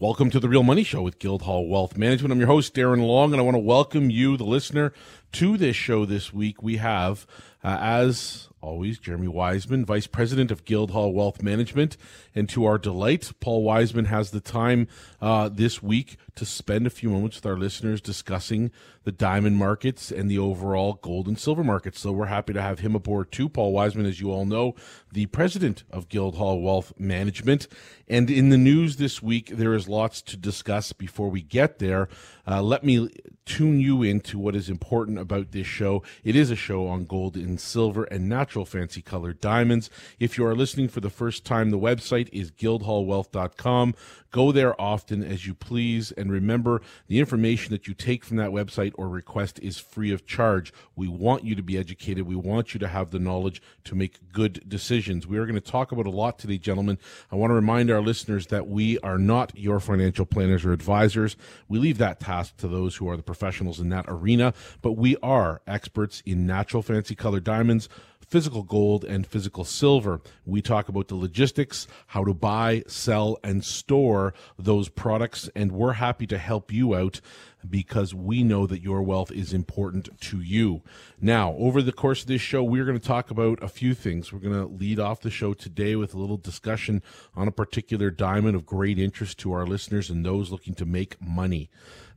Welcome to the Real Money Show with Guildhall Wealth Management. I'm your host, Darren Long, and I want to welcome you, the listener, to this show this week. We have, uh, as always, Jeremy Wiseman, Vice President of Guildhall Wealth Management. And to our delight, Paul Wiseman has the time uh, this week to spend a few moments with our listeners discussing the diamond markets and the overall gold and silver markets. So we're happy to have him aboard too. Paul Wiseman, as you all know, the president of Guildhall Wealth Management. And in the news this week, there is lots to discuss before we get there. Uh, let me tune you into what is important about this show. It is a show on gold and silver and natural fancy colored diamonds. If you are listening for the first time, the website is guildhallwealth.com. Go there often as you please. And remember, the information that you take from that website or request is free of charge. We want you to be educated. We want you to have the knowledge to make good decisions. We are going to talk about a lot today, gentlemen. I want to remind our listeners that we are not your financial planners or advisors. We leave that task to those who are the professionals in that arena, but we are experts in natural fancy color diamonds physical gold and physical silver. We talk about the logistics, how to buy, sell, and store those products, and we're happy to help you out because we know that your wealth is important to you. Now, over the course of this show, we're going to talk about a few things. We're going to lead off the show today with a little discussion on a particular diamond of great interest to our listeners and those looking to make money.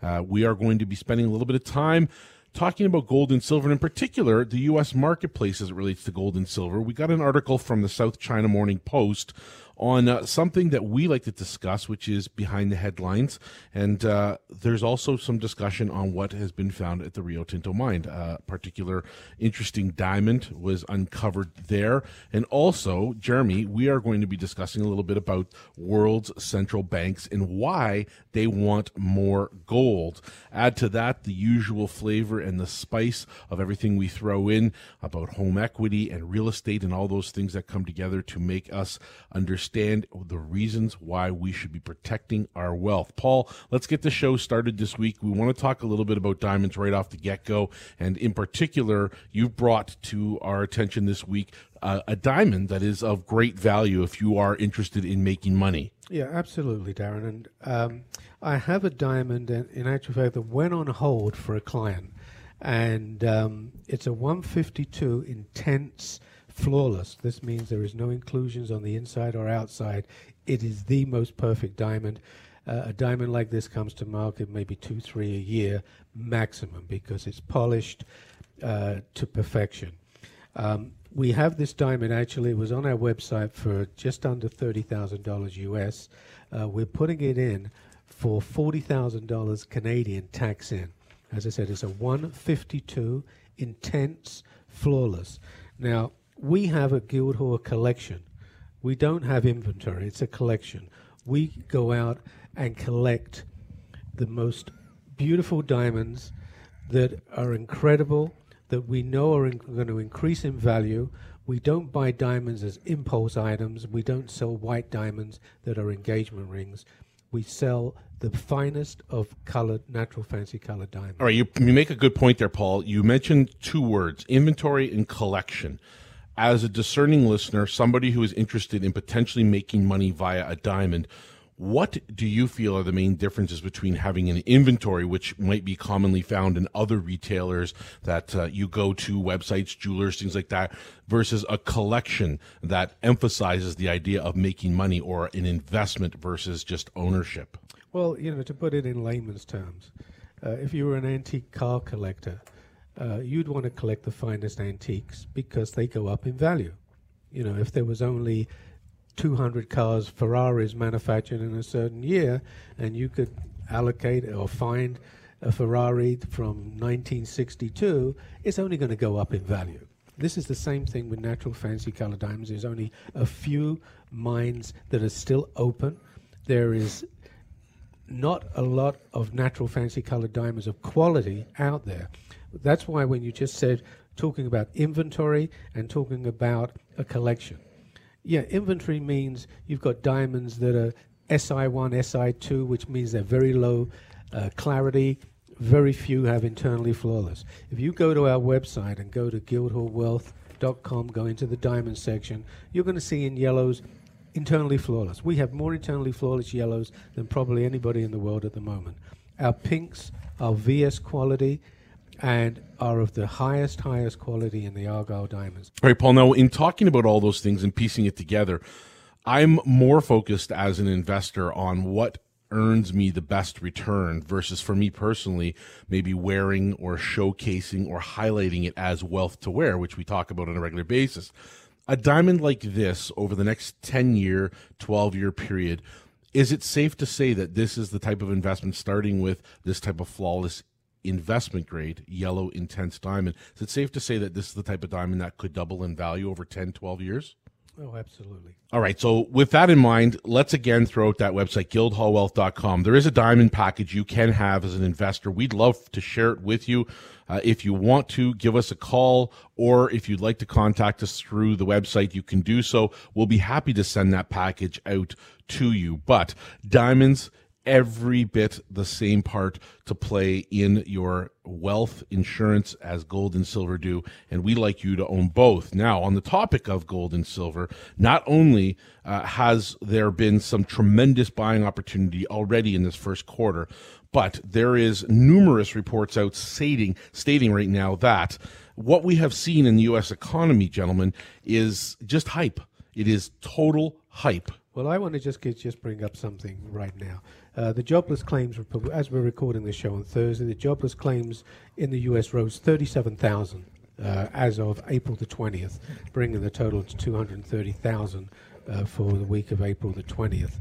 Uh, we are going to be spending a little bit of time talking about gold and silver, and in particular, the U.S. marketplace as it relates to gold and silver. We got an article from the South China Morning Post on uh, something that we like to discuss, which is behind the headlines. And uh, there's also some discussion on what has been found at the Rio Tinto mine. A uh, particular interesting diamond was uncovered there. And also, Jeremy, we are going to be discussing a little bit about world's central banks and why they want more gold. Add to that the usual flavor and the spice of everything we throw in about home equity and real estate and all those things that come together to make us understand understand the reasons why we should be protecting our wealth. Paul, let's get the show started this week. We want to talk a little bit about diamonds right off the get go. And in particular, you've brought to our attention this week uh, a diamond that is of great value if you are interested in making money. Yeah, absolutely, Darren. And um, I have a diamond, in actual fact, that went on hold for a client. And um, it's a 152 intense flawless. This means there is no inclusions on the inside or outside. It is the most perfect diamond. Uh, a diamond like this comes to market maybe two, three a year maximum because it's polished uh, to perfection. Um, we have this diamond actually, it was on our website for just under $30,000 US. Uh, we're putting it in for $40,000 Canadian tax in. As I said, it's a 152 intense flawless. Now, we have a Guildhall collection. We don't have inventory, it's a collection. We go out and collect the most beautiful diamonds that are incredible, that we know are in, going to increase in value. We don't buy diamonds as impulse items. We don't sell white diamonds that are engagement rings. We sell the finest of colored, natural fancy colored diamonds. All right, you, you make a good point there, Paul. You mentioned two words inventory and collection as a discerning listener, somebody who is interested in potentially making money via a diamond, what do you feel are the main differences between having an inventory, which might be commonly found in other retailers that uh, you go to, websites, jewelers, things like that, versus a collection that emphasizes the idea of making money or an investment versus just ownership? Well, you know, to put it in layman's terms, uh, if you were an antique car collector, uh, you'd want to collect the finest antiques because they go up in value. You know, if there was only 200 cars, Ferraris manufactured in a certain year, and you could allocate or find a Ferrari from 1962, it's only going to go up in value. This is the same thing with natural fancy color diamonds. There's only a few mines that are still open. There is not a lot of natural fancy colored diamonds of quality out there. That's why when you just said talking about inventory and talking about a collection. Yeah, inventory means you've got diamonds that are SI1, SI2, which means they're very low uh, clarity. Very few have internally flawless. If you go to our website and go to guildhallwealth.com, go into the diamond section, you're going to see in yellows internally flawless. We have more internally flawless yellows than probably anybody in the world at the moment. Our pinks are VS quality and are of the highest, highest quality in the Argyle diamonds. All right, Paul. Now, in talking about all those things and piecing it together, I'm more focused as an investor on what earns me the best return versus for me personally, maybe wearing or showcasing or highlighting it as wealth to wear, which we talk about on a regular basis. A diamond like this over the next 10 year, 12 year period, is it safe to say that this is the type of investment starting with this type of flawless investment grade yellow intense diamond? Is it safe to say that this is the type of diamond that could double in value over 10, 12 years? Oh, absolutely. All right. So, with that in mind, let's again throw out that website, guildhallwealth.com. There is a diamond package you can have as an investor. We'd love to share it with you. Uh, if you want to, give us a call, or if you'd like to contact us through the website, you can do so. We'll be happy to send that package out to you. But diamonds every bit the same part to play in your wealth insurance as gold and silver do and we like you to own both. Now on the topic of gold and silver not only uh, has there been some tremendous buying opportunity already in this first quarter but there is numerous reports out stating stating right now that what we have seen in the US economy gentlemen is just hype. It is total hype. Well, I want to just just bring up something right now. Uh, the jobless claims, as we're recording this show on Thursday, the jobless claims in the U.S. rose 37,000 uh, as of April the 20th, bringing the total to 230,000 uh, for the week of April the 20th.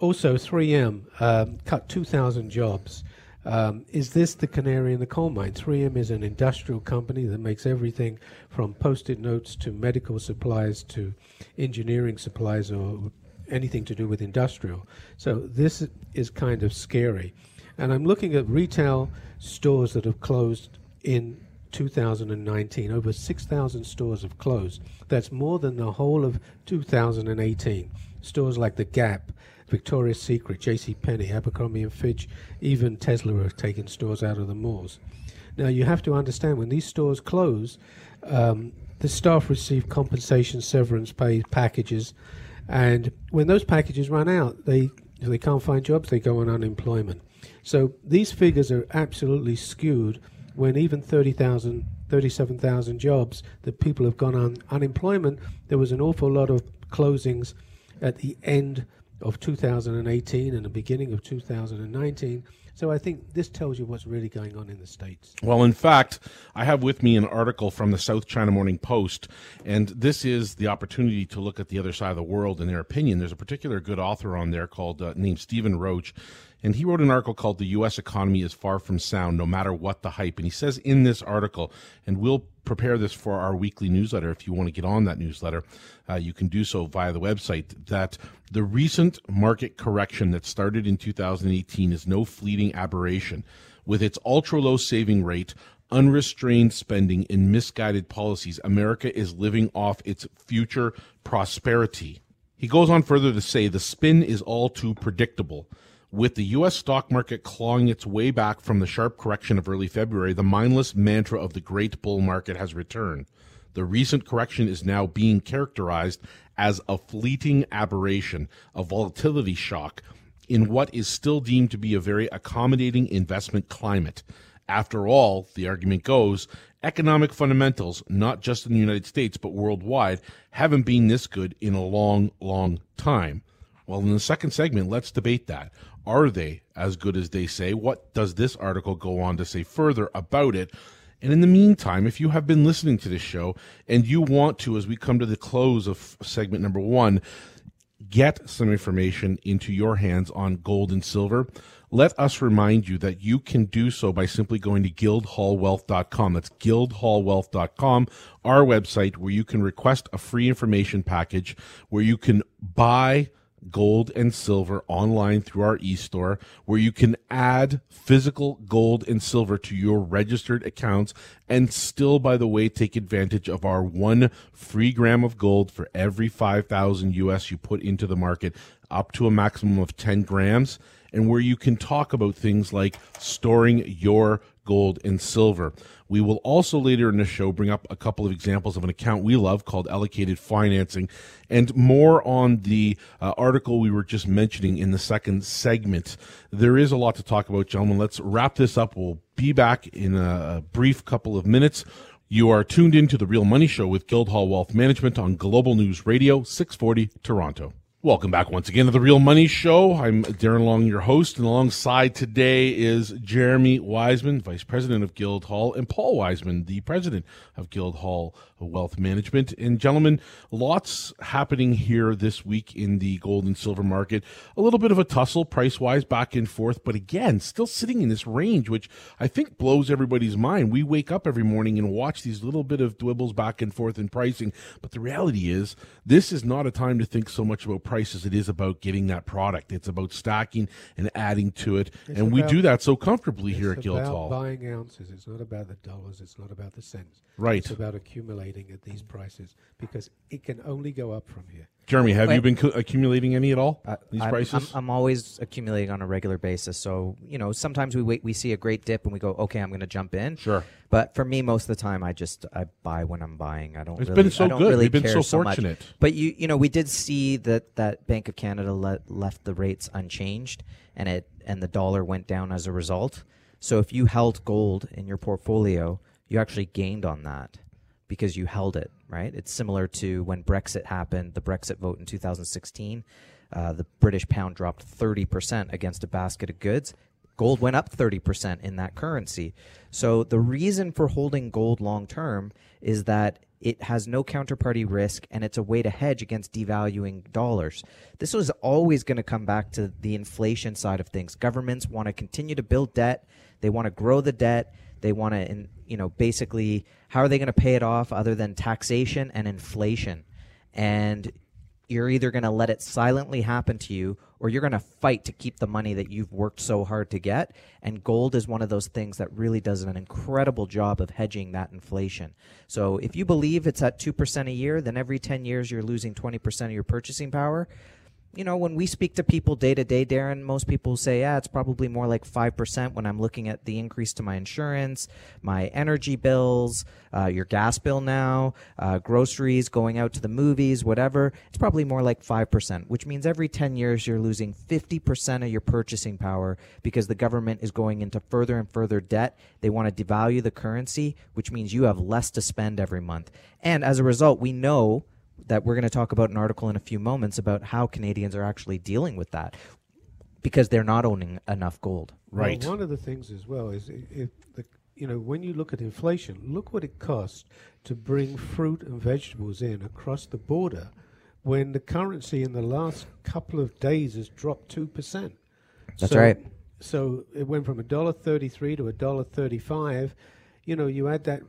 Also, 3M um, cut 2,000 jobs. Um, is this the canary in the coal mine? 3M is an industrial company that makes everything from post it notes to medical supplies to engineering supplies or anything to do with industrial. So this is kind of scary. And I'm looking at retail stores that have closed in 2019. Over 6,000 stores have closed. That's more than the whole of 2018. Stores like The Gap, Victoria's Secret, J.C. Penney, Abercrombie and Fitch, even Tesla have taken stores out of the malls. Now you have to understand when these stores close, um, the staff receive compensation, severance pay packages, and when those packages run out, they they can't find jobs, they go on unemployment. So these figures are absolutely skewed when even 30,000, 37,000 jobs that people have gone on unemployment, there was an awful lot of closings at the end of 2018 and the beginning of 2019 so I think this tells you what's really going on in the States. Well, in fact, I have with me an article from the South China Morning Post, and this is the opportunity to look at the other side of the world and their opinion. There's a particular good author on there called uh, named Stephen Roach, and he wrote an article called The U.S. Economy is Far from Sound, No Matter What the Hype. And he says in this article, and we'll prepare this for our weekly newsletter. If you want to get on that newsletter, uh, you can do so via the website. That the recent market correction that started in 2018 is no fleeting aberration. With its ultra low saving rate, unrestrained spending, and misguided policies, America is living off its future prosperity. He goes on further to say the spin is all too predictable. With the U.S. stock market clawing its way back from the sharp correction of early February, the mindless mantra of the great bull market has returned. The recent correction is now being characterized as a fleeting aberration, a volatility shock, in what is still deemed to be a very accommodating investment climate. After all, the argument goes, economic fundamentals, not just in the United States but worldwide, haven't been this good in a long, long time. Well, in the second segment, let's debate that. Are they as good as they say? What does this article go on to say further about it? And in the meantime, if you have been listening to this show and you want to, as we come to the close of segment number one, get some information into your hands on gold and silver, let us remind you that you can do so by simply going to guildhallwealth.com. That's guildhallwealth.com, our website where you can request a free information package where you can buy gold and silver online through our e-store where you can add physical gold and silver to your registered accounts and still by the way take advantage of our 1 free gram of gold for every 5000 US you put into the market up to a maximum of 10 grams and where you can talk about things like storing your gold, and silver. We will also later in the show bring up a couple of examples of an account we love called allocated financing and more on the uh, article we were just mentioning in the second segment. There is a lot to talk about, gentlemen. Let's wrap this up. We'll be back in a, brief couple of minutes. You are tuned in to the Real Money Show with Guildhall Wealth Management on Global News Radio, 640 Toronto. Welcome back once again to the Real Money Show. I'm Darren Long, your host, and alongside today is Jeremy Wiseman, Vice President of Guildhall, and Paul Wiseman, the President of Guildhall Wealth Management. And gentlemen, lots happening here this week in the gold and silver market. A little bit of a tussle price wise back and forth, but again, still sitting in this range, which I think blows everybody's mind. We wake up every morning and watch these little bit of dwibbles back and forth in pricing. But the reality is, this is not a time to think so much about price as it is about getting that product. It's about stacking and adding to it. It's and we do that so comfortably here at it's Guildhall. about buying ounces. It's not about the dollars. It's not about the cents. Right. It's about accumulating at these prices because it can only go up from here. Jeremy, have you been co- accumulating any at all? Uh, these I'm, prices? I'm, I'm always accumulating on a regular basis. So you know, sometimes we wait, we see a great dip, and we go, okay, I'm going to jump in. Sure. But for me, most of the time, I just I buy when I'm buying. I don't. It's really, been so I don't good. Really We've been so fortunate. But you you know, we did see that that Bank of Canada le- left the rates unchanged, and it and the dollar went down as a result. So if you held gold in your portfolio, you actually gained on that because you held it, right? It's similar to when Brexit happened, the Brexit vote in 2016. Uh, the British pound dropped 30% against a basket of goods. Gold went up 30% in that currency. So the reason for holding gold long term is that it has no counterparty risk and it's a way to hedge against devaluing dollars. This was always going to come back to the inflation side of things. Governments want to continue to build debt, they want to grow the debt, they want to, you know, basically, how are they going to pay it off other than taxation and inflation? And you're either going to let it silently happen to you or you're going to fight to keep the money that you've worked so hard to get. And gold is one of those things that really does an incredible job of hedging that inflation. So if you believe it's at 2% a year, then every 10 years you're losing 20% of your purchasing power you know, when we speak to people day to day, Darren, most people say, yeah, it's probably more like 5% when I'm looking at the increase to my insurance, my energy bills, uh, your gas bill now, uh, groceries, going out to the movies, whatever. It's probably more like 5%, which means every 10 years you're losing 50% of your purchasing power because the government is going into further and further debt. They want to devalue the currency, which means you have less to spend every month. And as a result, we know that we're going to talk about an article in a few moments about how Canadians are actually dealing with that because they're not owning enough gold. right. Well, one of the things as well is if the you know when you look at inflation, look what it costs to bring fruit and vegetables in across the border, when the currency in the last couple of days has dropped two percent. That's right. So it went from a dollar thirty-three to a dollar thirty-five. You know, you add that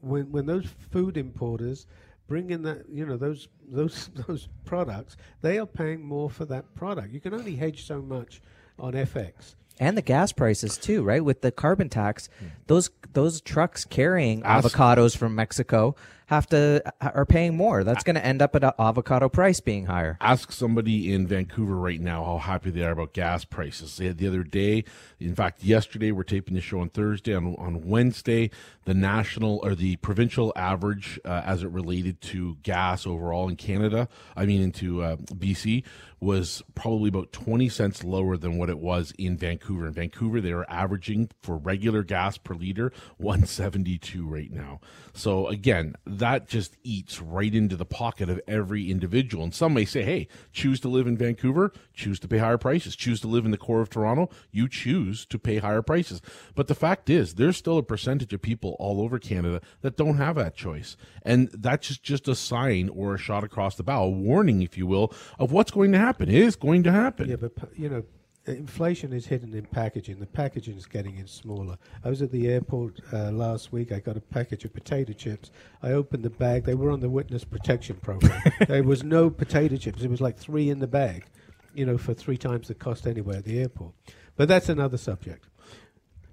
when when those food importers bring in that you know those those those products, they are paying more for that product. You can only hedge so much on FX. And the gas prices too, right? With the carbon tax, hmm. those those trucks carrying avocados from Mexico have to are paying more. That's going to end up at an avocado price being higher. ask somebody in Vancouver right now how happy they are about gas prices. They had the other day, in fact, yesterday, we're taping the show on Thursday. On, on Wednesday, the national or the provincial average uh, as it related to gas overall in Canada, I mean, into uh, BC, was probably about 20 cents lower than what it was in Vancouver. In Vancouver, they are averaging for regular gas per liter 172 right now. So again, that just eats right into the pocket of every individual. And some may say, hey, choose to live in Vancouver, choose to pay higher prices. Choose to live in the core of Toronto, you choose to pay higher prices. But the fact is, there's still a percentage of people all over Canada that don't have that choice. And that's just, just a sign or a shot across the bow, a warning, if you will, of what's going to happen. It is going to happen. Yeah, but you know, inflation is hidden in packaging. The packaging is getting in smaller. I was at the airport uh, last week. I got a package of potato chips. I opened the bag. They were on the witness protection program. there was no potato chips. It was like three in the bag, you know, for three times the cost anywhere at the airport. But that's another subject.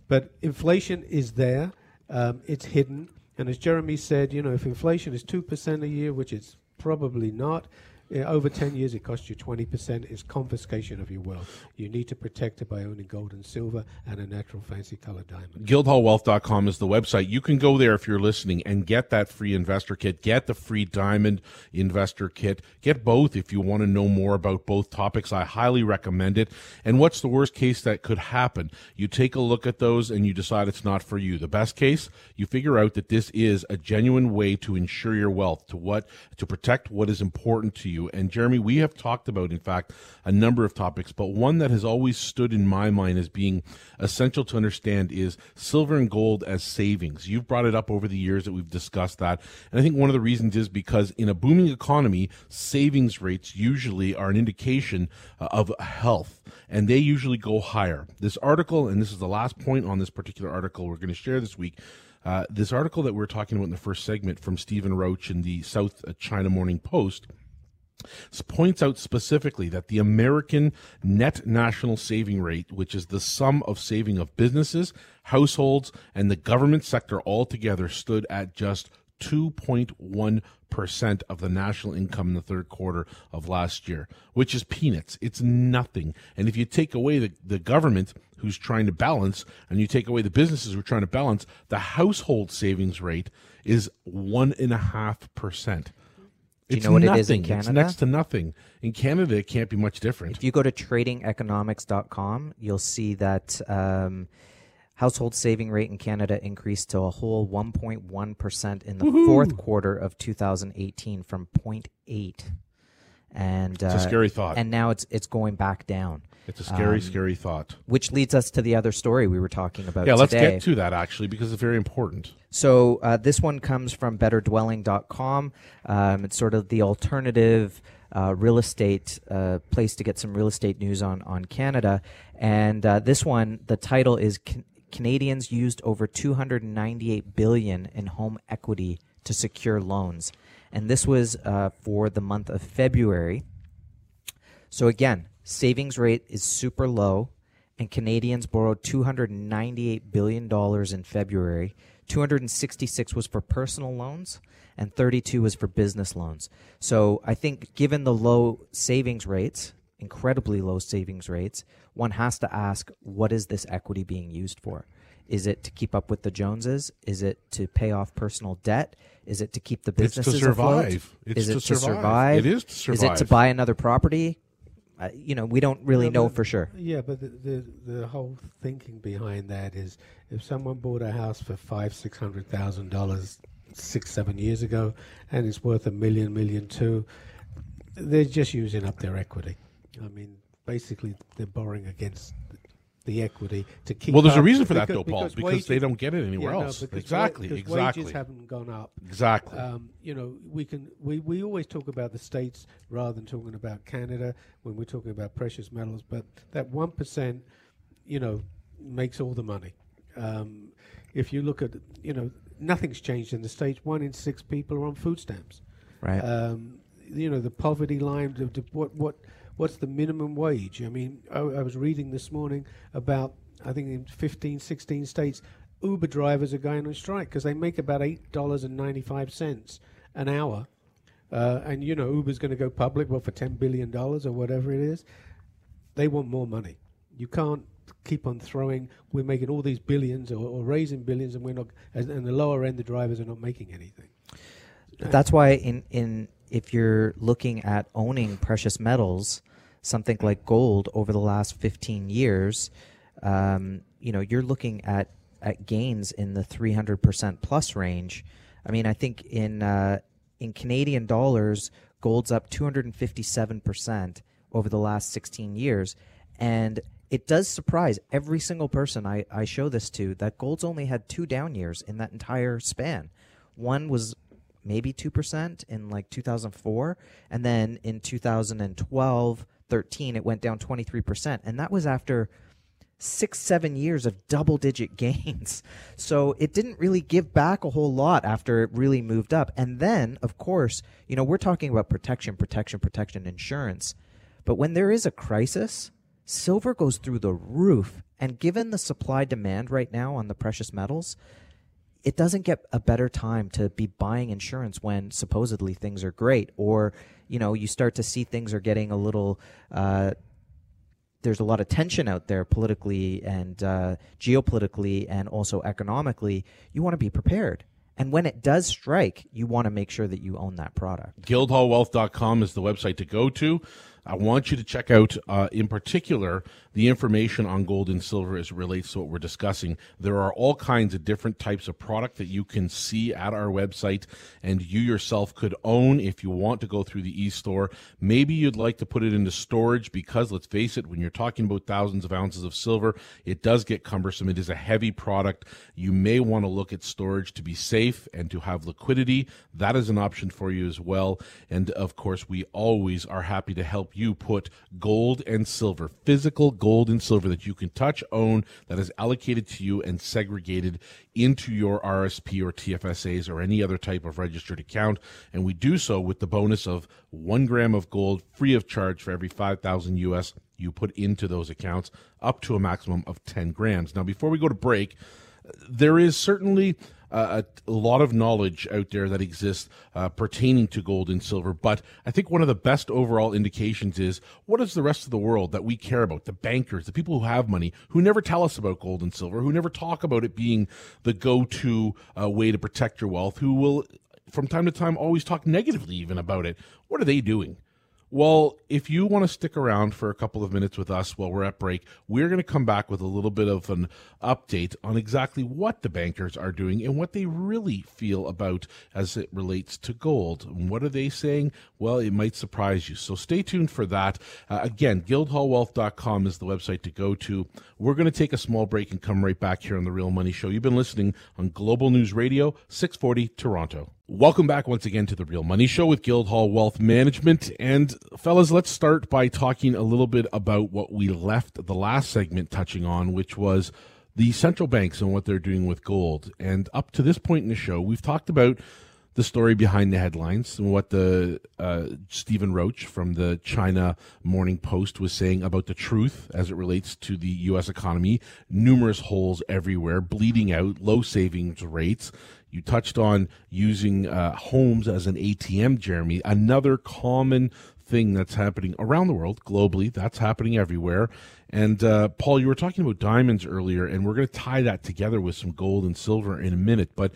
But inflation is there. Um, it's hidden. And as Jeremy said, you know, if inflation is 2% a year, which it's probably not, Yeah, over 10 years, it costs you 20%. It's confiscation of your wealth. You need to protect it by owning gold and silver and a natural fancy color diamond. Guildhallwealth.com is the website. You can go there if you're listening and get that free investor kit. Get the free diamond investor kit. Get both if you want to know more about both topics. I highly recommend it. And what's the worst case that could happen? You take a look at those and you decide it's not for you. The best case, you figure out that this is a genuine way to ensure your wealth, to what to protect what is important to you. And Jeremy, we have talked about, in fact, a number of topics, but one that has always stood in my mind as being essential to understand is silver and gold as savings. You've brought it up over the years that we've discussed that. And I think one of the reasons is because in a booming economy, savings rates usually are an indication uh, of health and they usually go higher. This article, and this is the last point on this particular article we're going to share this week. Uh, this article that we are talking about in the first segment from Stephen Roach in the South China Morning Post points out specifically that the American net national saving rate, which is the sum of saving of businesses, households, and the government sector altogether, stood at just 2.1% of the national income in the third quarter of last year, which is peanuts. It's nothing. And if you take away the, the government who's trying to balance and you take away the businesses who are trying to balance, the household savings rate is 1.5%. Do you know what nothing. it is in Canada? It's next to nothing. In Canada, it can't be much different. If you go to tradingeconomics.com, you'll see that um, household saving rate in Canada increased to a whole 1.1% in the Woohoo! fourth quarter of 2018 from 0.8. And It's a uh, scary thought. And now it's it's going back down, It's a scary, um, scary thought. which leads us to the other story we were talking about Yeah, let's get to that actually because it's very important. So uh, this one comes from betterdwelling.com. Um, it's sort of the alternative uh, real estate uh, place to get some real estate news on on Canada. And uh, this one, the title is Can- Canadians used over 298 billion in home equity to secure loans, and this was uh, for the month of February. So again, savings rate is super low, and Canadians borrowed 298 billion dollars in February. 266 was for personal loans, and 32 was for business loans. So I think, given the low savings rates, incredibly low savings rates, one has to ask, what is this equity being used for? Is it to keep up with the Joneses? Is it to pay off personal debt? Is it to keep the It's to businesses survive. afloat? It's is to it to survive. survive? It is to survive. Is it to buy another property? Uh, you know, we don't really No, know for sure. Yeah, but the, the the whole thinking behind that is if someone bought a house for five, six hundred thousand dollars six, seven years ago, and it's worth a million, million two, they're just using up their equity. I mean, basically, they're borrowing against the equity to keep. Well, there's a reason for that, because- though, Paul, because, wages- they don't get it anywhere yeah, else. because wa- exactly, because exactly, Wages haven't gone up. exactly. Um, you know, we can we, we always talk about the states rather than talking about Canada when we're talking about precious metals. But that one percent, you know, makes all the money. Um, if you look at, you know, nothing's changed in the states. One in six people are on food stamps. Right. Um, you know, the poverty line. The, the, what what what's the minimum wage? I mean, I, I was reading this morning about I think in 15, 16 states, Uber drivers are going on strike because they make about eight dollars and ninety five cents an hour, uh, and you know Uber's going to go public, what for ten billion dollars or whatever it is. They want more money. You can't keep on throwing. We're making all these billions or, or raising billions, and we're not. And the lower end, the drivers are not making anything. That's why in in if you're looking at owning precious metals, something like gold over the last 15 years, um, you know, you're looking at at gains in the 300% plus range. I mean, I think in uh, in Canadian dollars, gold's up 257% over the last 16 years, and it does surprise every single person I, I show this to that gold's only had two down years in that entire span. One was maybe 2% in like 2004 and then in 2012 13 it went down 23% and that was after six seven years of double digit gains. So it didn't really give back a whole lot after it really moved up. And then of course you know we're talking about protection protection protection insurance. But when there is a crisis silver goes through the roof. And given the supply demand right now on the precious metals it doesn't get a better time to be buying insurance when supposedly things are great or you know you start to see things are getting a little. Uh, there's a lot of tension out there politically and uh, geopolitically and also economically. You want to be prepared. And when it does strike, you want to make sure that you own that product. Guildhallwealth.com is the website to go to. I want you to check out, uh, in particular, the information on gold and silver as relates to what we're discussing. There are all kinds of different types of product that you can see at our website and you yourself could own if you want to go through the e-store. Maybe you'd like to put it into storage because let's face it, when you're talking about thousands of ounces of silver, it does get cumbersome. It is a heavy product. You may want to look at storage to be safe and to have liquidity. That is an option for you as well. And of course, we always are happy to help you put gold and silver, physical gold and silver that you can touch, own, that is allocated to you and segregated into your RSP or TFSAs or any other type of registered account. And we do so with the bonus of one gram of gold free of charge for every 5,000 US you put into those accounts, up to a maximum of 10 grams. Now, before we go to break, there is certainly a, a, lot of knowledge out there that exists uh, pertaining to gold and silver. But I think one of the best overall indications is what is the rest of the world that we care about? The bankers, the people who have money, who never tell us about gold and silver, who never talk about it being the go to uh, way to protect your wealth, who will from time to time always talk negatively even about it. What are they doing? Well, if you want to stick around for a couple of minutes with us while we're at break, we're going to come back with a little bit of an update on exactly what the bankers are doing and what they really feel about as it relates to gold. And what are they saying? Well, it might surprise you. So stay tuned for that. Uh, again, guildhallwealth.com is the website to go to. We're going to take a small break and come right back here on The Real Money Show. You've been listening on Global News Radio, 640 Toronto. Welcome back once again to the Real Money Show with Guildhall Wealth Management. And fellas, let's start by talking a little bit about what we left the last segment touching on, which was the central banks and what they're doing with gold. And up to this point in the show, we've talked about the story behind the headlines and what the uh, Stephen Roach from the China Morning Post was saying about the truth as it relates to the U.S. economy. Numerous holes everywhere, bleeding out, low savings rates. You touched on using uh, homes as an ATM, Jeremy. Another common thing that's happening around the world, globally. That's happening everywhere. And uh, Paul, you were talking about diamonds earlier, and we're going to tie that together with some gold and silver in a minute. But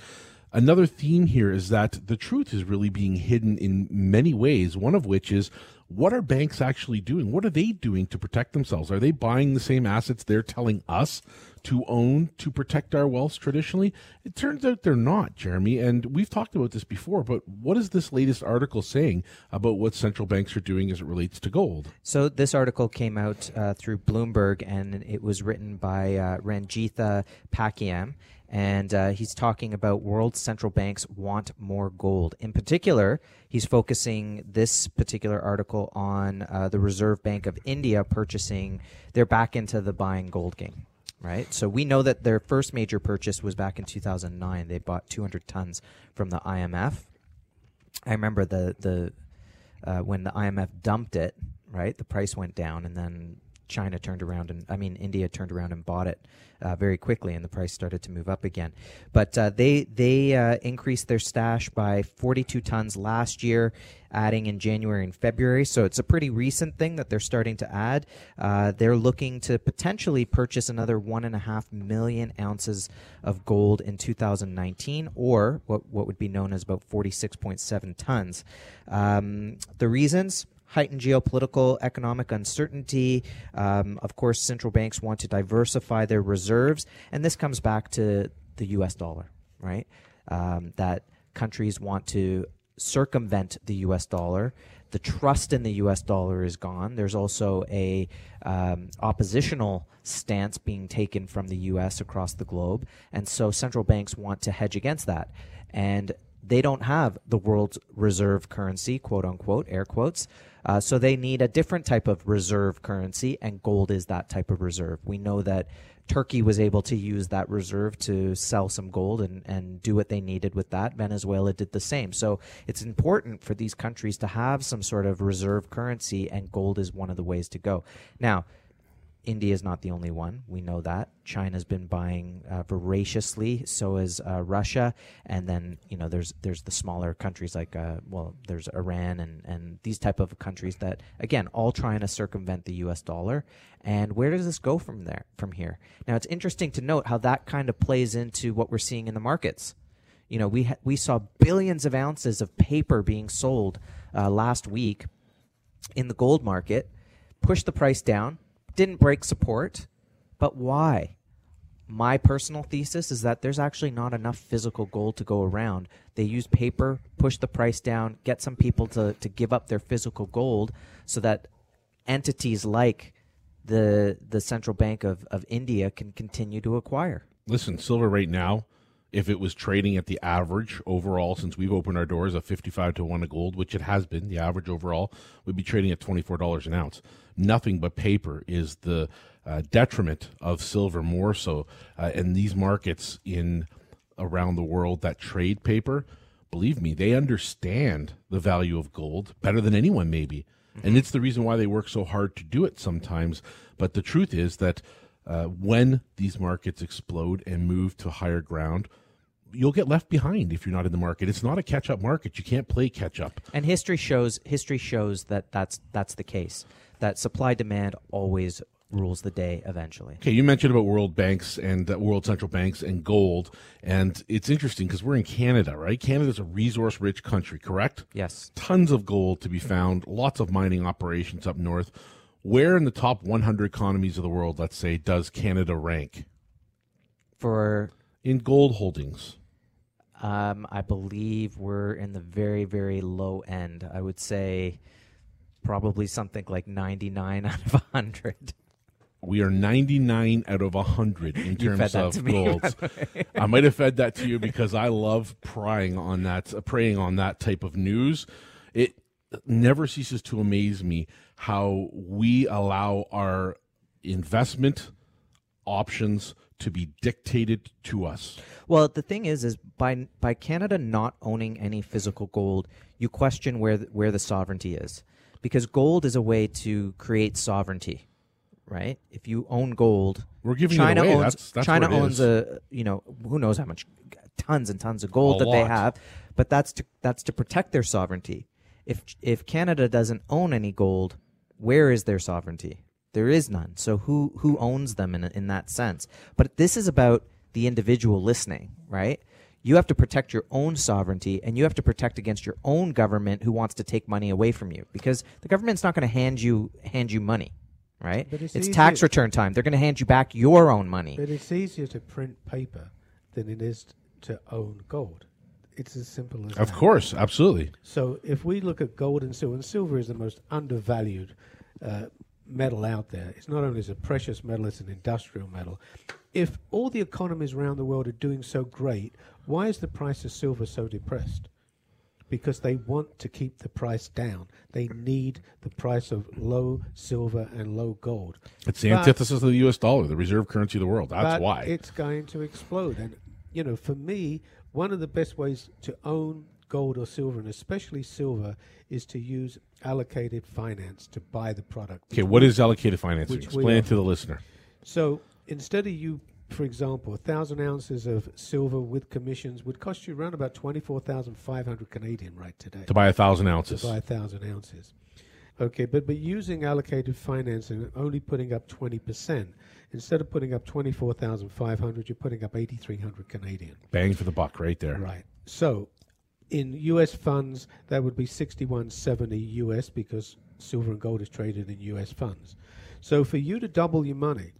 another theme here is that the truth is really being hidden in many ways, one of which is what are banks actually doing? What are they doing to protect themselves? Are they buying the same assets they're telling us to own to protect our wealth traditionally? It turns out they're not, Jeremy. And we've talked about this before, but what is this latest article saying about what central banks are doing as it relates to gold? So, this article came out uh, through Bloomberg and it was written by uh, Ranjeetha Pakiam and uh, he's talking about world central banks want more gold. In particular, he's focusing this particular article on uh, the Reserve Bank of India purchasing. They're back into the buying gold game right? So we know that their first major purchase was back in 2009. They bought 200 tons from the IMF. I remember the the uh, when the IMF dumped it, right? The price went down, and then China turned around and I mean India turned around and bought it uh, very quickly, and the price started to move up again. But uh, they they uh, increased their stash by 42 tons last year, adding in January and February. So it's a pretty recent thing that they're starting to add. Uh, they're looking to potentially purchase another one and a half million ounces of gold in 2019, or what what would be known as about 46.7 tons. Um, the reasons heightened geopolitical economic uncertainty. Um, of course, central banks want to diversify their reserves, and this comes back to the U.S. dollar, right? Um, that countries want to circumvent the U.S. dollar. The trust in the U.S. dollar is gone. There's also a um, oppositional stance being taken from the U.S. across the globe, and so central banks want to hedge against that. And they don't have the world's reserve currency, quote unquote, air quotes. Uh, so they need a different type of reserve currency, and gold is that type of reserve. We know that Turkey was able to use that reserve to sell some gold and, and do what they needed with that. Venezuela did the same. So it's important for these countries to have some sort of reserve currency, and gold is one of the ways to go. Now, India is not the only one. We know that China's been buying uh, voraciously. So is uh, Russia, and then you know there's there's the smaller countries like uh, well there's Iran and and these type of countries that again all trying to circumvent the U.S. dollar. And where does this go from there? From here, now it's interesting to note how that kind of plays into what we're seeing in the markets. You know, we ha- we saw billions of ounces of paper being sold uh, last week in the gold market, push the price down, didn't break support, but why? My personal thesis is that there's actually not enough physical gold to go around. They use paper, push the price down, get some people to, to give up their physical gold so that entities like the the central bank of, of India can continue to acquire. Listen, silver right now, if it was trading at the average overall since we've opened our doors of 55 to 1 of gold, which it has been, the average overall would be trading at $24 an ounce. Nothing but paper is the uh, detriment of silver more so. Uh, and these markets in around the world that trade paper, believe me, they understand the value of gold better than anyone maybe. And it's the reason why they work so hard to do it sometimes. But the truth is that uh, when these markets explode and move to higher ground, you'll get left behind if you're not in the market. It's not a catch up market. You can't play catch up. And history shows history shows that that's that's the case. That supply demand always rules the day eventually. Okay, you mentioned about world banks and uh, world central banks and gold, and it's interesting because we're in Canada, right? Canada's a resource rich country, correct? Yes. Tons of gold to be found, lots of mining operations up north. Where in the top 100 economies of the world, let's say, does Canada rank For in gold holdings? um, I believe we're in the very very low end. I would say probably something like 99 out of 100. We are 99 out of 100 in terms of to me, gold. by the I might have fed that to you because I love prying on that, preying on that type of news. It never ceases to amaze me how we allow our investment options to be dictated to us. Well, the thing is, is by by Canada not owning any physical gold, you question where the, where the sovereignty is, because gold is a way to create sovereignty, right? If you own gold, We're giving China it away. owns that's, that's China owns a you know who knows how much tons and tons of gold A that they have, but that's to that's to protect their sovereignty. If if Canada doesn't own any gold, where is their sovereignty? There is none. So who who owns them in in that sense? But this is about the individual listening, right? You have to protect your own sovereignty and you have to protect against your own government who wants to take money away from you because the government's not going to hand you hand you money, right? But it's it's tax return time. They're going to hand you back your own money. But it's easier to print paper than it is to own gold. It's as simple as Of that. course, absolutely. So if we look at gold and silver, and silver is the most undervalued uh, metal out there. It's not only as a precious metal, it's an industrial metal. If all the economies around the world are doing so great, why is the price of silver so depressed? Because they want to keep the price down. They need the price of low silver and low gold. It's the But- antithesis of the U.S. dollar, the reserve currency of the world. That's why. it's going to explode. And you know, for me, one of the best ways to own gold or silver, and especially silver, is to use allocated finance to buy the product. okay, what is allocated financing? Explain it to the listener. So instead of you, for example, a thousand ounces of silver with commissions would cost you around about twenty-four thousand five hundred Canadian right today To buy a thousand to ounces. buy a thousand ounces. Okay, but but using allocated financing and only putting up twenty percent instead of putting up twenty four thousand five hundred, you're putting up eighty three hundred Canadian. Bang for the buck right there. Right. So, in U.S. funds, that would be sixty-one seventy U.S. because silver and gold is traded in U.S. funds. So, for you to double your money,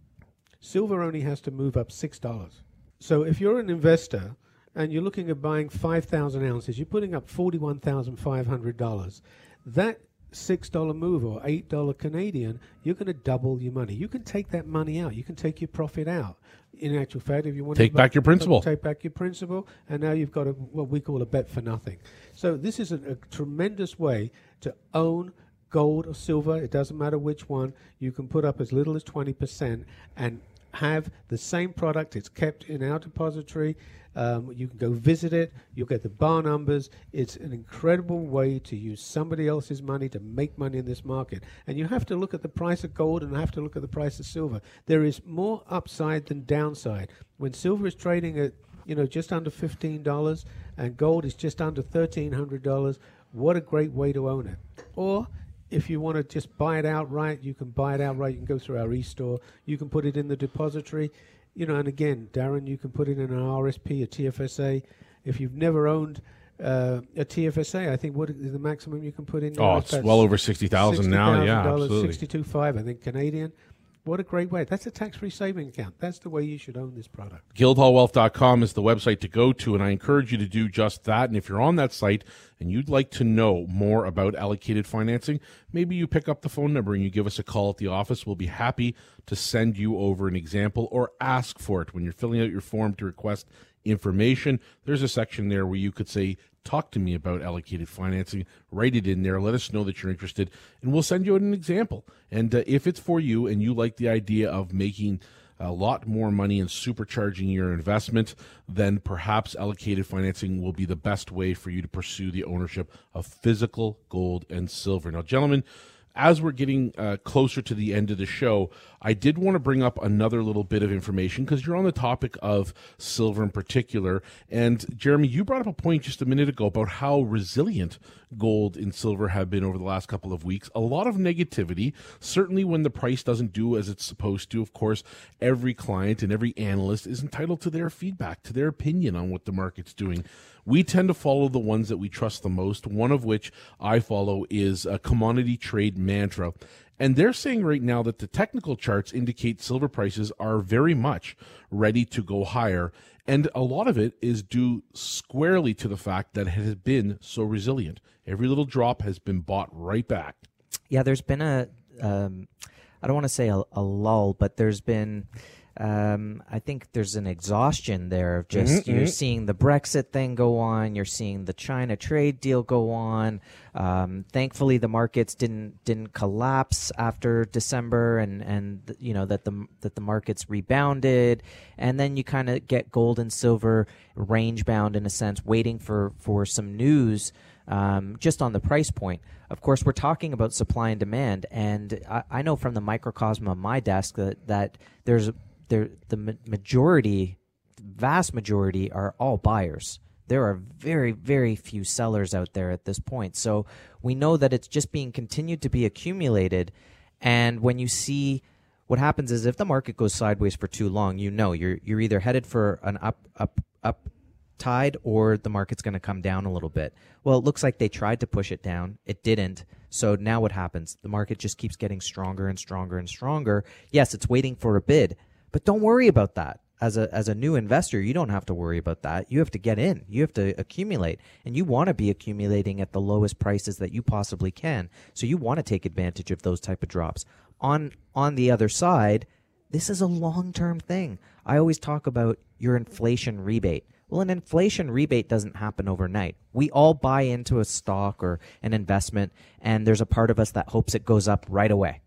silver only has to move up six dollars. So, if you're an investor and you're looking at buying five thousand ounces, you're putting up forty-one thousand five hundred dollars. That six dollar move or eight dollar Canadian, you're going to double your money. You can take that money out. You can take your profit out. In actual fact, if you want Take to take back your principal. take back your principal, and now you've got a, what we call a bet for nothing. So this is a, a tremendous way to own gold or silver. It doesn't matter which one. You can put up as little as twenty percent and have the same product. It's kept in our depository. Um, you can go visit it. You'll get the bar numbers. It's an incredible way to use somebody else's money to make money in this market. And you have to look at the price of gold and have to look at the price of silver. There is more upside than downside. When silver is trading at you know just under fifteen dollars and gold is just under thirteen hundred dollars, what a great way to own it. Or if you want to just buy it outright, you can buy it outright. You can go through our e-store. You can put it in the depository. You know, and again, Darren, you can put it in an RSP, a TFSA. If you've never owned uh, a TFSA, I think what is the maximum you can put in? Oh, it's well over sixty thousand now. Yeah, absolutely. Sixty-two five, I think Canadian. What a great way. That's a tax free saving account. That's the way you should own this product. Guildhallwealth.com is the website to go to, and I encourage you to do just that. And if you're on that site and you'd like to know more about allocated financing, maybe you pick up the phone number and you give us a call at the office. We'll be happy to send you over an example or ask for it when you're filling out your form to request information. There's a section there where you could say, talk to me about allocated financing. Write it in there. Let us know that you're interested, and we'll send you an example. And uh, if it's for you and you like the idea of making a lot more money and supercharging your investment, then perhaps allocated financing will be the best way for you to pursue the ownership of physical gold and silver. Now, gentlemen, as we're getting uh, closer to the end of the show, I did want to bring up another little bit of information because you're on the topic of silver in particular. And Jeremy, you brought up a point just a minute ago about how resilient gold and silver have been over the last couple of weeks. A lot of negativity, certainly when the price doesn't do as it's supposed to. Of course, every client and every analyst is entitled to their feedback, to their opinion on what the market's doing. We tend to follow the ones that we trust the most, one of which I follow is a commodity trade mantra. And they're saying right now that the technical charts indicate silver prices are very much ready to go higher. And a lot of it is due squarely to the fact that it has been so resilient. Every little drop has been bought right back. Yeah, there's been a, um, I don't want to say a, a lull, but there's been um, I think there's an exhaustion there of just mm-hmm, you're mm-hmm. seeing the Brexit thing go on, you're seeing the China trade deal go on. Um, thankfully, the markets didn't didn't collapse after December, and and you know that the that the markets rebounded, and then you kind of get gold and silver range bound in a sense, waiting for for some news. Um, just on the price point. Of course, we're talking about supply and demand, and I, I know from the microcosm of my desk that, that there's there the majority, vast majority, are all buyers. There are very, very few sellers out there at this point. So we know that it's just being continued to be accumulated. And when you see what happens is if the market goes sideways for too long, you know you're you're either headed for an up up up tide or the market's going to come down a little bit. Well, it looks like they tried to push it down. It didn't. So now what happens? The market just keeps getting stronger and stronger and stronger. Yes, it's waiting for a bid, but don't worry about that. As a as a new investor, you don't have to worry about that. You have to get in. You have to accumulate. And you want to be accumulating at the lowest prices that you possibly can. So you want to take advantage of those type of drops. On on the other side, this is a long-term thing. I always talk about your inflation rebate. Well, an inflation rebate doesn't happen overnight. We all buy into a stock or an investment, and there's a part of us that hopes it goes up right away,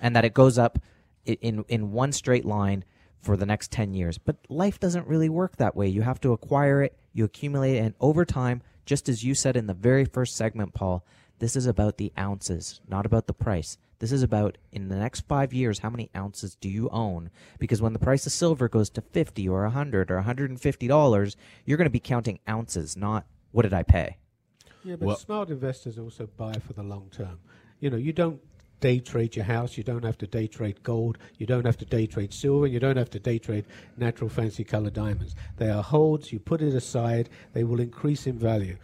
and that it goes up in in one straight line for the next 10 years. But life doesn't really work that way. You have to acquire it, you accumulate it, and over time, just as you said in the very first segment, Paul, this is about the ounces, not about the price. This is about in the next five years, how many ounces do you own? Because when the price of silver goes to 50 or 100 or $150, you're going to be counting ounces, not what did I pay? Yeah, but well, smart investors also buy for the long term. You know, you don't day trade your house. You don't have to day trade gold. You don't have to day trade silver. You don't have to day trade natural fancy color diamonds. They are holds. You put it aside. They will increase in value.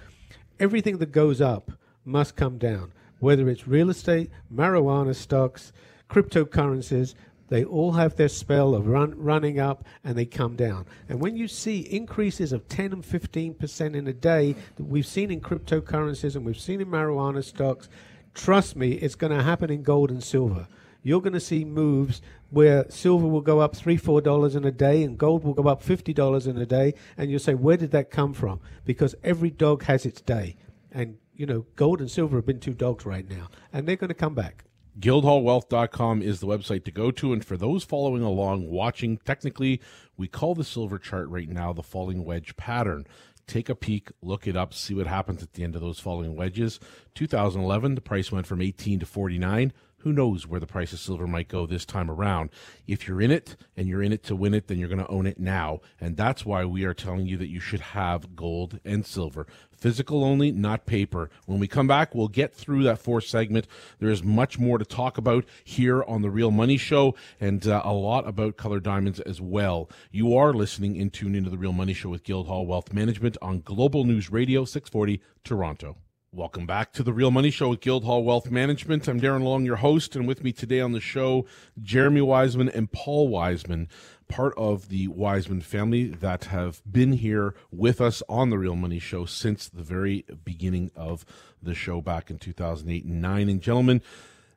Everything that goes up must come down, whether it's real estate, marijuana stocks, cryptocurrencies. They all have their spell of run, running up and they come down. And when you see increases of 10 and 15% in a day that we've seen in cryptocurrencies and we've seen in marijuana stocks, trust me, it's going to happen in gold and silver. You're going to see moves where silver will go up three, four dollars in a day, and gold will go up fifty dollars in a day, and you'll say, where did that come from? Because every dog has its day, and you know, gold and silver have been two dogs right now, and they're going to come back. Guildhallwealth.com is the website to go to. And for those following along, watching, technically, we call the silver chart right now the falling wedge pattern. Take a peek, look it up, see what happens at the end of those falling wedges. 2011, the price went from 18 to 49 who knows where the price of silver might go this time around. If you're in it and you're in it to win it, then you're going to own it now. And that's why we are telling you that you should have gold and silver. Physical only, not paper. When we come back, we'll get through that fourth segment. There is much more to talk about here on The Real Money Show and uh, a lot about colored diamonds as well. You are listening and tuned into The Real Money Show with Guildhall Wealth Management on Global News Radio 640 Toronto. Welcome back to the Real Money Show with Guildhall Wealth Management. I'm Darren Long, your host, and with me today on the show, Jeremy Wiseman and Paul Wiseman, part of the Wiseman family that have been here with us on the Real Money Show since the very beginning of the show back in 2008 and 9. And gentlemen,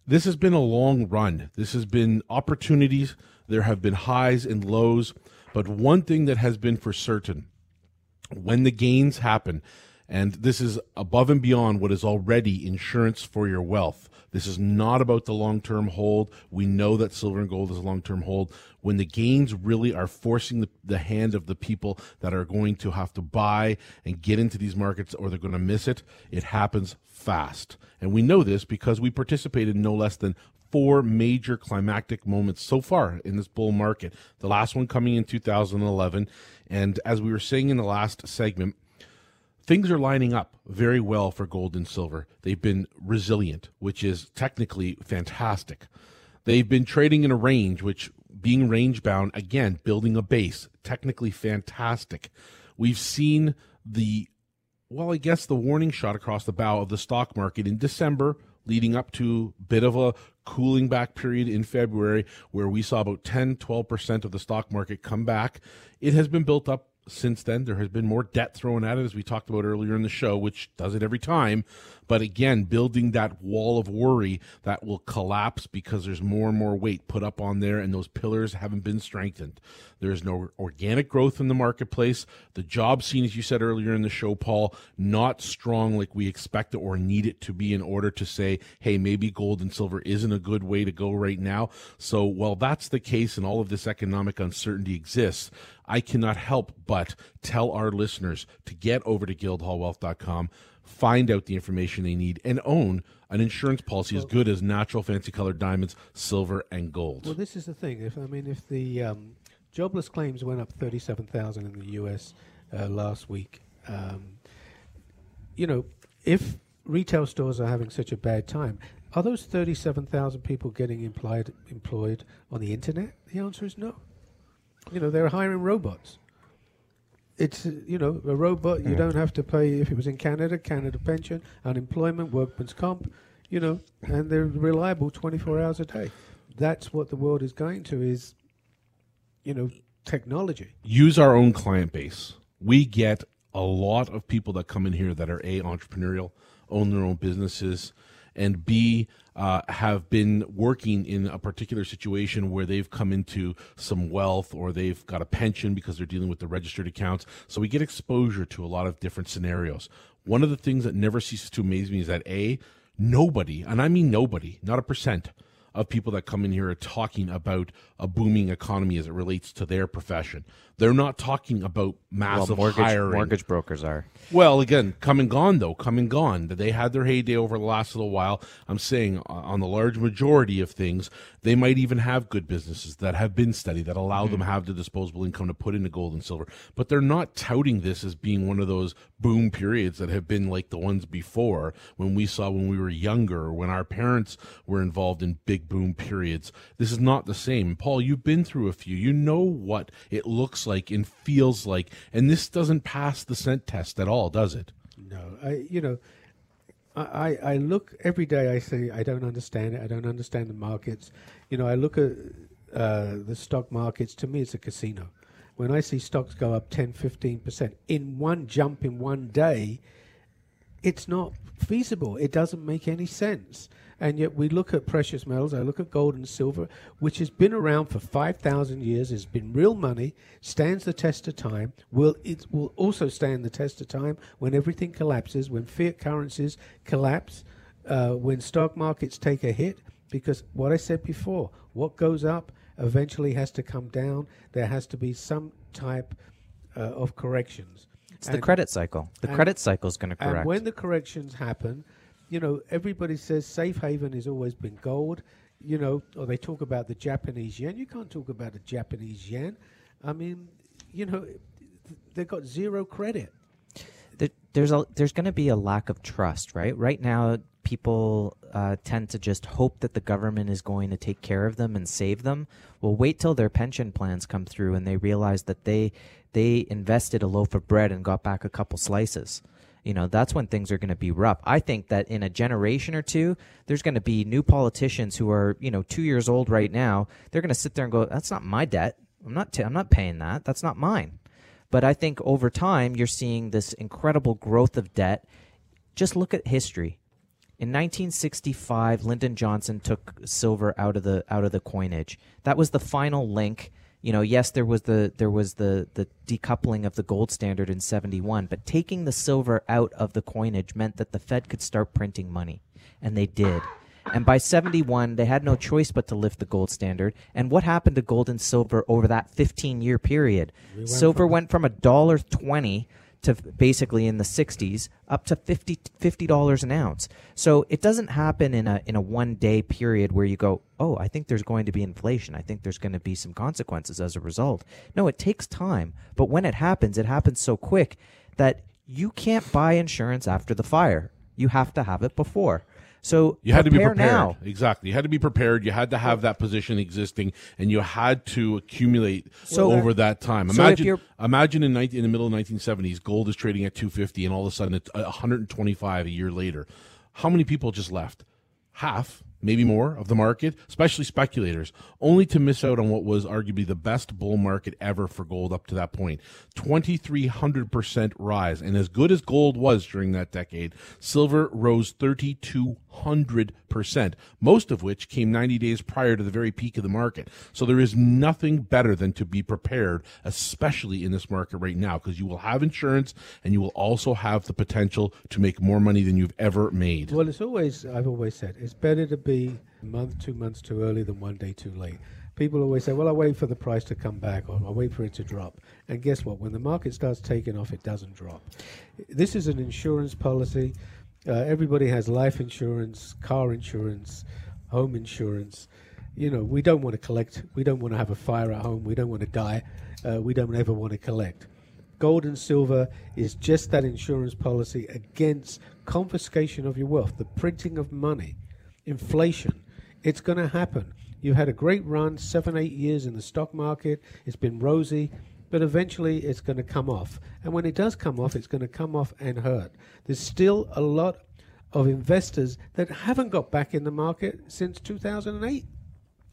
this has been a long run. This has been opportunities. There have been highs and lows. But one thing that has been for certain when the gains happen, and this is above and beyond what is already insurance for your wealth. This is not about the long term hold. We know that silver and gold is a long term hold. When the gains really are forcing the, the, hand of the people that are going to have to buy and get into these markets or they're going to miss it, it happens fast. And we know this because we participated in no less than four major climactic moments so far in this bull market. The last one coming in 2011. And as we were saying in the last segment, things are lining up very well for gold and silver. They've been resilient, which is technically fantastic. They've been trading in a range, which being range bound, again, building a base, technically fantastic. We've seen the, well, I guess the warning shot across the bow of the stock market in December, leading up to a bit of a cooling back period in February, where we saw about 10, 12% of the stock market come back. It has been built up since then. There has been more debt thrown at it, as we talked about earlier in the show, which does it every time. But again, building that wall of worry that will collapse because there's more and more weight put up on there, and those pillars haven't been strengthened. There's no organic growth in the marketplace. The job scene, as you said earlier in the show, Paul, not strong like we expect it or need it to be in order to say, hey, maybe gold and silver isn't a good way to go right now. So while that's the case and all of this economic uncertainty exists, I cannot help but tell our listeners to get over to guildhallwealth.com, find out the information they need, and own an insurance policy as good as natural fancy colored diamonds, silver, and gold. Well, this is the thing. If I mean, if the um, jobless claims went up thirty-seven thousand in the U.S. Uh, last week, um, you know, if retail stores are having such a bad time, are those thirty-seven thousand people getting employed employed on the internet? The answer is no. You know, they're hiring robots. It's, you know, a robot, you mm. don't have to pay, if it was in Canada, Canada pension, unemployment, workman's comp, you know, and they're reliable 24 hours a day. That's what the world is going to is, you know, technology. Use our own client base. We get a lot of people that come in here that are A, entrepreneurial, own their own businesses, and B, uh, have been working in a particular situation where they've come into some wealth or they've got a pension because they're dealing with the registered accounts. So we get exposure to a lot of different scenarios. One of the things that never ceases to amaze me is that A, nobody, and I mean nobody, not a percent, of people that come in here are talking about a booming economy as it relates to their profession. They're not talking about massive well, mortgage, hiring. Mortgage brokers are. Well, again, come and gone though, come and gone. They had their heyday over the last little while. I'm saying uh, on the large majority of things, they might even have good businesses that have been steady that allow mm-hmm. them have the disposable income to put into gold and silver. But they're not touting this as being one of those boom periods that have been like the ones before when we saw when we were younger, when our parents were involved in big boom periods. This is not the same. Paul, you've been through a few. You know what it looks like and feels like, and this doesn't pass the scent test at all, does it? No, I, you know, I, I look every day. I say I don't understand it. I don't understand the markets. You know, I look at uh, the stock markets. To me, it's a casino. When I see stocks go up 10, 15 percent in one jump in one day, it's not feasible. It doesn't make any sense. And yet we look at precious metals, I look at gold and silver, which has been around for 5,000 years, has been real money, stands the test of time, will it will also stand the test of time when everything collapses, when fiat currencies collapse, uh, when stock markets take a hit, because what I said before, what goes up eventually has to come down. There has to be some type uh, of corrections. It's the credit cycle. The credit cycle is going to correct. And when the corrections happen, you know, everybody says safe haven has always been gold, you know, or they talk about the Japanese yen. You can't talk about the Japanese yen. I mean, you know, they've got zero credit. There- there's a there's going to be a lack of trust, right? Right now, people uh, tend to just hope that the government is going to take care of them and save them. Well, wait till their pension plans come through and they realize that they they invested a loaf of bread and got back a couple slices. You know, that's when things are going to be rough. I think that in a generation or two, there's going to be new politicians who are, you know, two years old right now. They're going to sit there and go, "That's not my debt. I'm not. i I'm not paying that. That's not mine." But I think over time, you're seeing this incredible growth of debt. Just look at history. In 1965, Lyndon Johnson took silver out of the out of the coinage. That was the final link. You know, yes, there was the there was the the decoupling of the gold standard in 71, but taking the silver out of the coinage meant that the Fed could start printing money, and they did. And by 71, they had no choice but to lift the gold standard. And what happened to gold and silver over that 15 year period? Silver went from a dollar 20 to basically in the 60s up to 50 dollars an ounce. So it doesn't happen in a in a one day period where you go, "Oh, I think there's going to be inflation. I think there's going to be some consequences as a result." No, it takes time, but when it happens, it happens so quick that you can't buy insurance after the fire. You have to have it before. So You had to be prepared. now. Exactly. You had to be prepared. You had to have that position existing, and you had to accumulate So- uh, over that time. Imagine, you're- imagine in, 19, in the middle of 1970s, gold is trading at 250, and all of a sudden it's uh, 125 a year later. How many people just left? Half, maybe more, of the market, especially speculators, only to miss out on what was arguably the best bull market ever for gold up to that point. 2,300% rise. And as good as gold was during that decade, silver rose 3,200%, most of which came 90 days prior to the very peak of the market. So there is nothing better than to be prepared, especially in this market right now, because you will have insurance and you will also have the potential to make more money than you've ever made. Well, it's always, I've always said, it's better to be a month, two months too early than one day too late. People always say, well, I wait for the price to come back or I wait for it to drop. And guess what? When the market starts taking off, it doesn't drop. This is an insurance policy. Uh, everybody has life insurance, car insurance, home insurance. You know, we don't want to collect. We don't want to have a fire at home. We don't want to die. Uh, we don't ever want to collect. Gold and silver is just that insurance policy against confiscation of your wealth, the printing of money, inflation. It's going to happen. You had a great run, seven, eight years in the stock market. It's been rosy, but eventually it's going to come off. And when it does come off, it's going to come off and hurt. There's still a lot of investors that haven't got back in the market since 2008.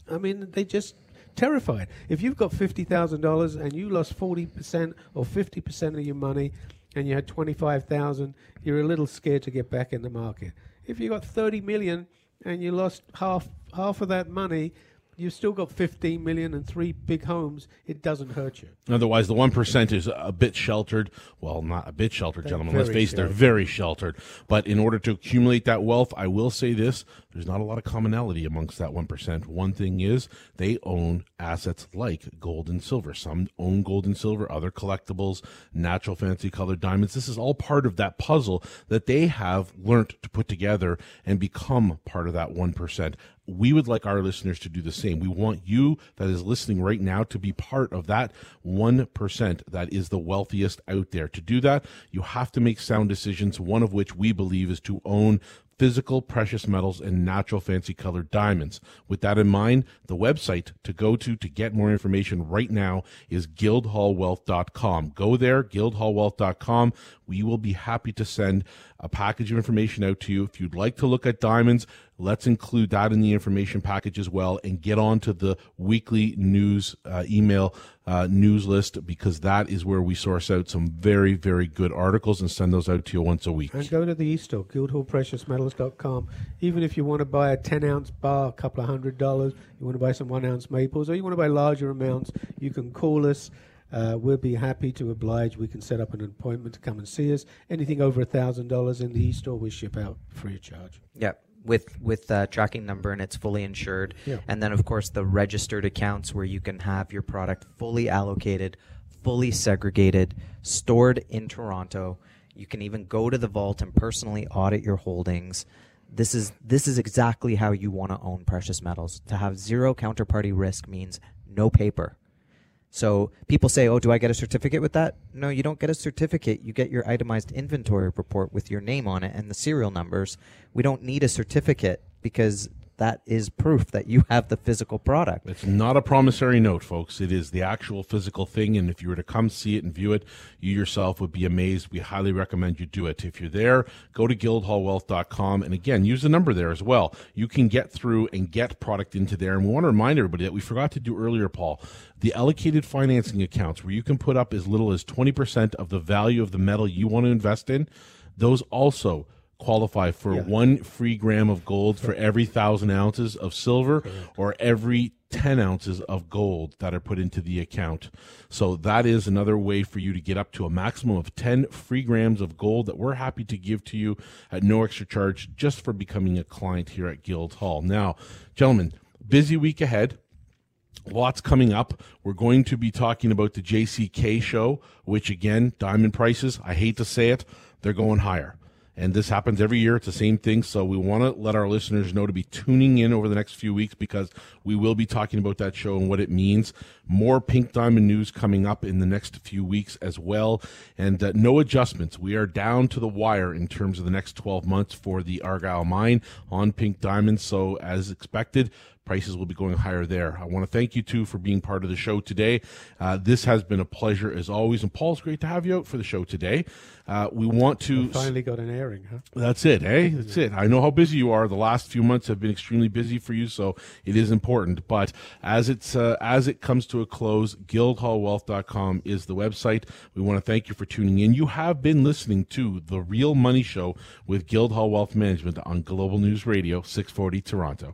I mean, they just terrified. If you've got fifty thousand dollars and you lost forty percent or fifty percent of your money, and you had twenty-five thousand, you're a little scared to get back in the market. If you got thirty million and you lost half half of that money, you've still got fifteen million and three big homes. It doesn't hurt you. Otherwise, the one percent is a bit sheltered. Well, not a bit sheltered, gentlemen. Let's face it, they're very sheltered. But in order to accumulate that wealth, I will say this: there's not a lot of commonality amongst that one percent. One thing is they own assets like gold and silver. Some own gold and silver, other collectibles, natural fancy colored diamonds. This is all part of that puzzle that they have learned to put together and become part of that one percent we would like our listeners to do the same. We want you that is listening right now to be part of that 1% that is the wealthiest out there. To do that, you have to make sound decisions, one of which we believe is to own physical precious metals and natural fancy colored diamonds. With that in mind, the website to go to to get more information right now is guildhallwealth.com. Go there, guildhallwealth.com. We will be happy to send a package of information out to you. If you'd like to look at diamonds, let's include that in the information package as well and get on to the weekly news uh, email uh, news list because that is where we source out some very, very good articles and send those out to you once a week. And go to the e-store, guildhallpreciousmetals.com. Even if you want to buy a 10 ounce bar, a couple of hundred dollars, you want to buy some one ounce maples, or you want to buy larger amounts, you can call us. Uh, we'll be happy to oblige. We can set up an appointment to come and see us. Anything over a thousand dollars in the e-store, we ship out free of charge. Yeah. With with uh, tracking number and it's fully insured. Yeah. And then of course the registered accounts where you can have your product fully allocated, fully segregated, stored in Toronto. You can even go to the vault and personally audit your holdings. This is this is exactly how you want to own precious metals. To have zero counterparty risk means no paper. So people say, "Oh, do I get a certificate with that?" No, you don't get a certificate. You get your itemized inventory report with your name on it and the serial numbers. We don't need a certificate because that is proof that you have the physical product. It's not a promissory note, folks. It is the actual physical thing. And if you were to come see it and view it, you yourself would be amazed. We highly recommend you do it. If you're there, go to guildhallwealth.com. And again, use the number there as well. You can get through and get product into there. And we want to remind everybody that we forgot to do earlier, Paul, the allocated financing accounts where you can put up as little as 20% of the value of the metal you want to invest in. Those also qualify for Yeah. one free gram of gold for every thousand ounces of silver or every 10 ounces of gold that are put into the account. So that is another way for you to get up to a maximum of 10 free grams of gold that we're happy to give to you at no extra charge just for becoming a client here at Guild Hall. Now, gentlemen, busy week ahead. Lots coming up. We're going to be talking about the JCK show, which again, diamond prices, I hate to say it, they're going higher. And this happens every year. It's the same thing. So we want to let our listeners know to be tuning in over the next few weeks because we will be talking about that show and what it means. More pink diamond news coming up in the next few weeks as well. And uh, no adjustments. We are down to the wire in terms of the next 12 months for the Argyle mine on pink diamonds. So as expected, prices will be going higher there. I want to thank you two for being part of the show today. Uh, this has been a pleasure as always. And Paul, it's great to have you out for the show today. Uh, we want to. Finally got an airing, huh? That's it, eh? That's it. I know how busy you are. The last few months have been extremely busy for you, so it is important. But as it's uh, as it comes to a close, guildhallwealth.com is the website. We want to thank you for tuning in. You have been listening to the Real Money Show with Guildhall Wealth Management on Global News Radio 640 Toronto.